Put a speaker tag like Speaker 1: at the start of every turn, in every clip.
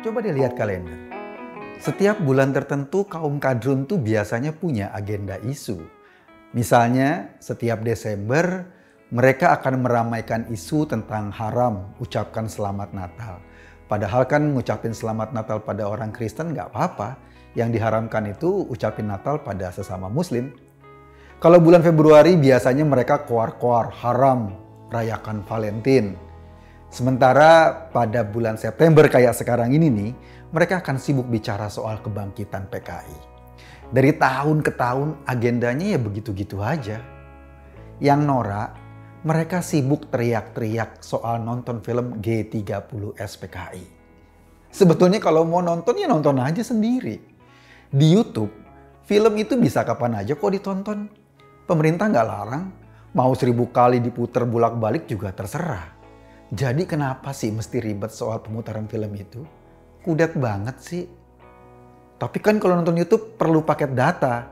Speaker 1: Coba deh lihat kalender. Setiap bulan tertentu kaum kadrun tuh biasanya punya agenda isu. Misalnya setiap Desember mereka akan meramaikan isu tentang haram ucapkan selamat Natal. Padahal kan ngucapin selamat Natal pada orang Kristen nggak apa-apa. Yang diharamkan itu ucapin Natal pada sesama Muslim. Kalau bulan Februari biasanya mereka koar-koar haram rayakan Valentine. Sementara pada bulan September kayak sekarang ini nih, mereka akan sibuk bicara soal kebangkitan PKI. Dari tahun ke tahun agendanya ya begitu-gitu aja. Yang norak mereka sibuk teriak-teriak soal nonton film G30 SPKI. Sebetulnya kalau mau nonton ya nonton aja sendiri. Di YouTube, film itu bisa kapan aja kok ditonton. Pemerintah nggak larang, mau seribu kali diputar bolak-balik juga terserah. Jadi kenapa sih mesti ribet soal pemutaran film itu? Kudet banget sih. Tapi kan kalau nonton YouTube perlu paket data.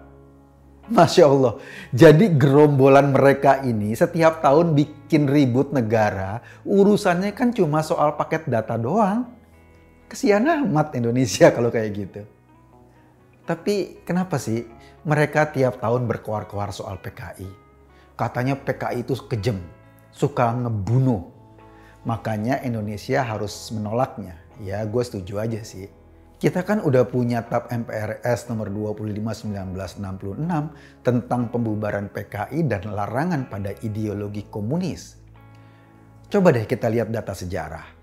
Speaker 1: Masya Allah. Jadi gerombolan mereka ini setiap tahun bikin ribut negara, urusannya kan cuma soal paket data doang. Kesian amat Indonesia kalau kayak gitu. Tapi kenapa sih mereka tiap tahun berkoar-koar soal PKI? Katanya PKI itu kejam, suka ngebunuh. Makanya Indonesia harus menolaknya. Ya gue setuju aja sih. Kita kan udah punya TAP MPRS nomor 25 1966 tentang pembubaran PKI dan larangan pada ideologi komunis. Coba deh kita lihat data sejarah.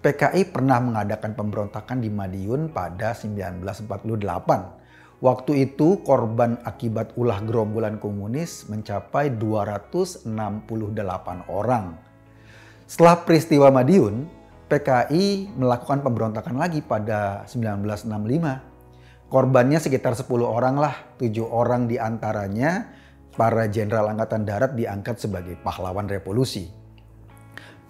Speaker 1: PKI pernah mengadakan pemberontakan di Madiun pada 1948. Waktu itu korban akibat ulah gerombolan komunis mencapai 268 orang. Setelah peristiwa Madiun, PKI melakukan pemberontakan lagi pada 1965. Korbannya sekitar 10 orang lah, 7 orang di antaranya para jenderal angkatan darat diangkat sebagai pahlawan revolusi.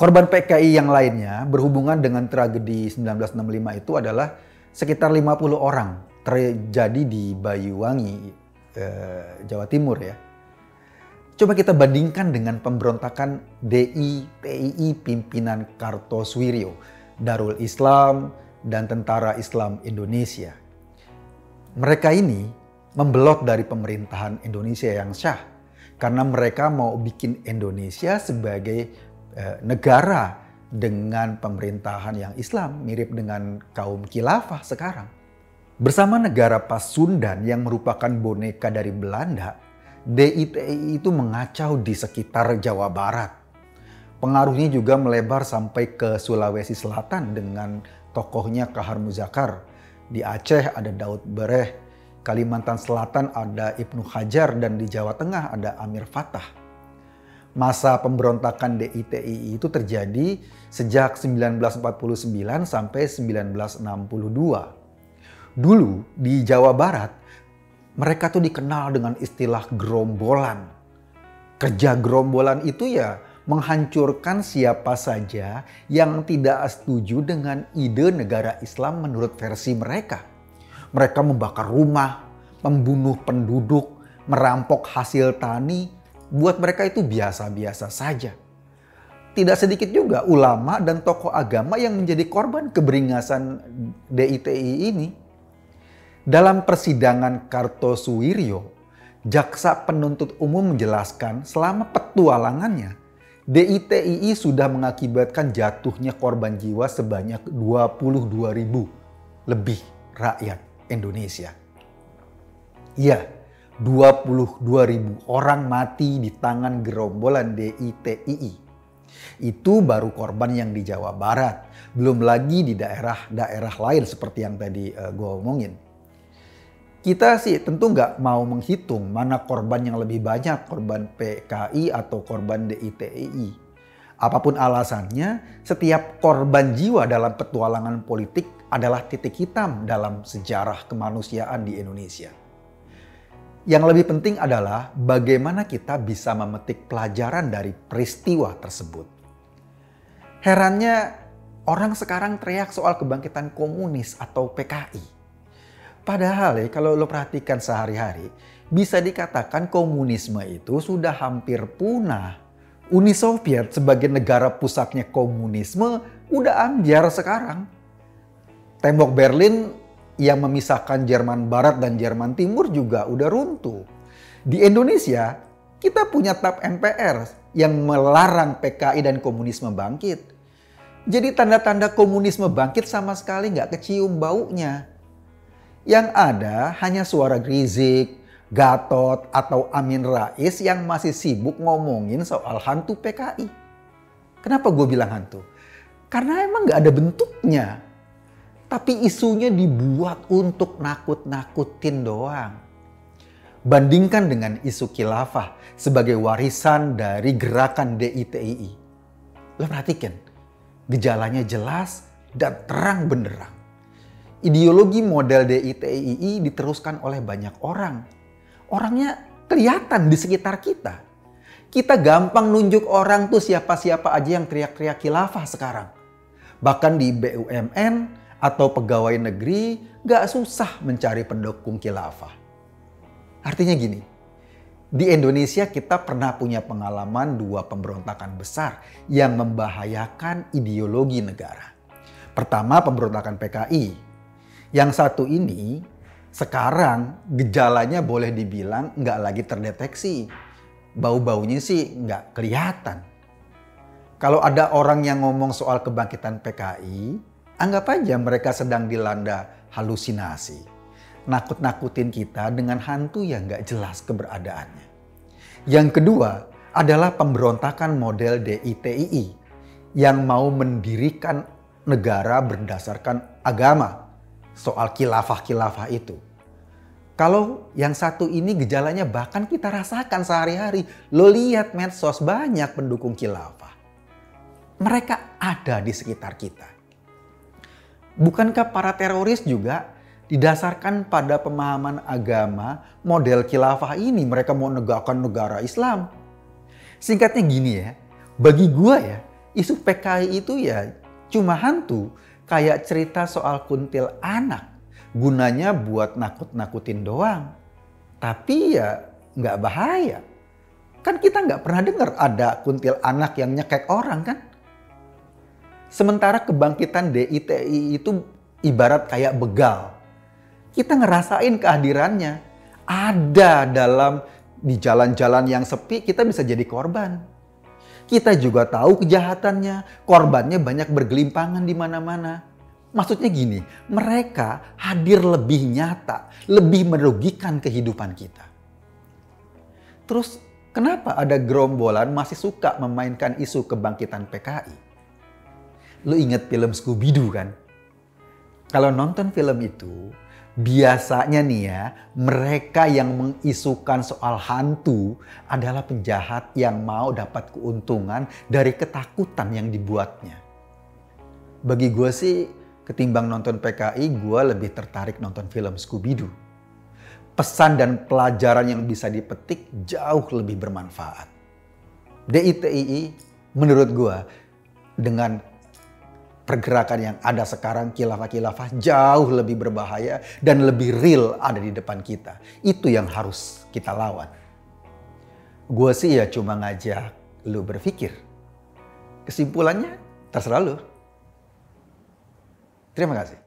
Speaker 1: Korban PKI yang lainnya berhubungan dengan tragedi 1965 itu adalah sekitar 50 orang terjadi di Bayuwangi, eh, Jawa Timur ya. Coba kita bandingkan dengan pemberontakan DI TII pimpinan Kartosuwiryo, Darul Islam, dan Tentara Islam Indonesia. Mereka ini membelot dari pemerintahan Indonesia yang syah karena mereka mau bikin Indonesia sebagai eh, negara dengan pemerintahan yang Islam mirip dengan kaum khilafah sekarang. Bersama negara Pasundan yang merupakan boneka dari Belanda, DITI itu mengacau di sekitar Jawa Barat. Pengaruhnya juga melebar sampai ke Sulawesi Selatan dengan tokohnya Kahar Muzakar. Di Aceh ada Daud Bereh, Kalimantan Selatan ada Ibnu Hajar, dan di Jawa Tengah ada Amir Fatah. Masa pemberontakan DITI itu terjadi sejak 1949 sampai 1962. Dulu di Jawa Barat mereka tuh dikenal dengan istilah gerombolan. Kerja gerombolan itu ya menghancurkan siapa saja yang tidak setuju dengan ide negara Islam menurut versi mereka. Mereka membakar rumah, membunuh penduduk, merampok hasil tani. Buat mereka itu biasa-biasa saja. Tidak sedikit juga ulama dan tokoh agama yang menjadi korban keberingasan DITI ini. Dalam persidangan Kartosuwiryo, jaksa penuntut umum menjelaskan selama petualangannya, DITII sudah mengakibatkan jatuhnya korban jiwa sebanyak 22 ribu lebih rakyat Indonesia. Iya, 22 ribu orang mati di tangan gerombolan DITII. Itu baru korban yang di Jawa Barat. Belum lagi di daerah-daerah lain seperti yang tadi uh, gue omongin. Kita sih tentu nggak mau menghitung mana korban yang lebih banyak, korban PKI atau korban DITII. Apa pun alasannya, setiap korban jiwa dalam petualangan politik adalah titik hitam dalam sejarah kemanusiaan di Indonesia. Yang lebih penting adalah bagaimana kita bisa memetik pelajaran dari peristiwa tersebut. Herannya, orang sekarang teriak soal kebangkitan komunis atau PKI. Padahal ya kalau lo perhatikan sehari-hari, bisa dikatakan komunisme itu sudah hampir punah. Uni Soviet sebagai negara pusatnya komunisme udah ambiar sekarang. Tembok Berlin yang memisahkan Jerman Barat dan Jerman Timur juga udah runtuh. Di Indonesia, kita punya TAP MPR yang melarang PKI dan komunisme bangkit. Jadi tanda-tanda komunisme bangkit sama sekali nggak kecium baunya. Yang ada hanya suara Rizik, Gatot, atau Amin Rais yang masih sibuk ngomongin soal hantu PKI. Kenapa gue bilang hantu? Karena emang nggak ada bentuknya. Tapi isunya dibuat untuk nakut-nakutin doang. Bandingkan dengan isu khilafah sebagai warisan dari gerakan DITII. Lo perhatikan, gejalanya jelas dan terang benderang. Ideologi model DITII diteruskan oleh banyak orang. Orangnya kelihatan di sekitar kita. Kita gampang nunjuk orang tuh siapa-siapa aja yang teriak-teriak khilafah sekarang. Bahkan di BUMN atau pegawai negeri gak susah mencari pendukung khilafah. Artinya gini, di Indonesia kita pernah punya pengalaman dua pemberontakan besar yang membahayakan ideologi negara. Pertama pemberontakan PKI. Yang satu ini sekarang gejalanya boleh dibilang nggak lagi terdeteksi. Bau-baunya sih nggak kelihatan. Kalau ada orang yang ngomong soal kebangkitan PKI, anggap aja mereka sedang dilanda halusinasi. Nakut-nakutin kita dengan hantu yang nggak jelas keberadaannya. Yang kedua adalah pemberontakan model DITII yang mau mendirikan negara berdasarkan agama soal kilafah-kilafah itu. Kalau yang satu ini gejalanya bahkan kita rasakan sehari-hari. Lo lihat medsos banyak pendukung kilafah. Mereka ada di sekitar kita. Bukankah para teroris juga didasarkan pada pemahaman agama model khilafah ini mereka mau negakkan negara Islam. Singkatnya gini ya, bagi gua ya, isu PKI itu ya cuma hantu kayak cerita soal kuntil anak gunanya buat nakut-nakutin doang. Tapi ya nggak bahaya. Kan kita nggak pernah dengar ada kuntil anak yang nyekek orang kan? Sementara kebangkitan DITI itu ibarat kayak begal. Kita ngerasain kehadirannya. Ada dalam di jalan-jalan yang sepi kita bisa jadi korban. Kita juga tahu kejahatannya, korbannya banyak bergelimpangan di mana-mana. Maksudnya gini, mereka hadir lebih nyata, lebih merugikan kehidupan kita. Terus kenapa ada gerombolan masih suka memainkan isu kebangkitan PKI? Lu inget film Scooby-Doo kan? Kalau nonton film itu, biasanya nih ya, mereka yang mengisukan soal hantu adalah penjahat yang mau dapat keuntungan dari ketakutan yang dibuatnya. Bagi gue sih, ketimbang nonton PKI, gue lebih tertarik nonton film Scooby-Doo. Pesan dan pelajaran yang bisa dipetik jauh lebih bermanfaat. DITII menurut gue dengan pergerakan yang ada sekarang kilafah-kilafah jauh lebih berbahaya dan lebih real ada di depan kita. Itu yang harus kita lawan. Gue sih ya cuma ngajak lu berpikir. Kesimpulannya terserah lu. Terima kasih.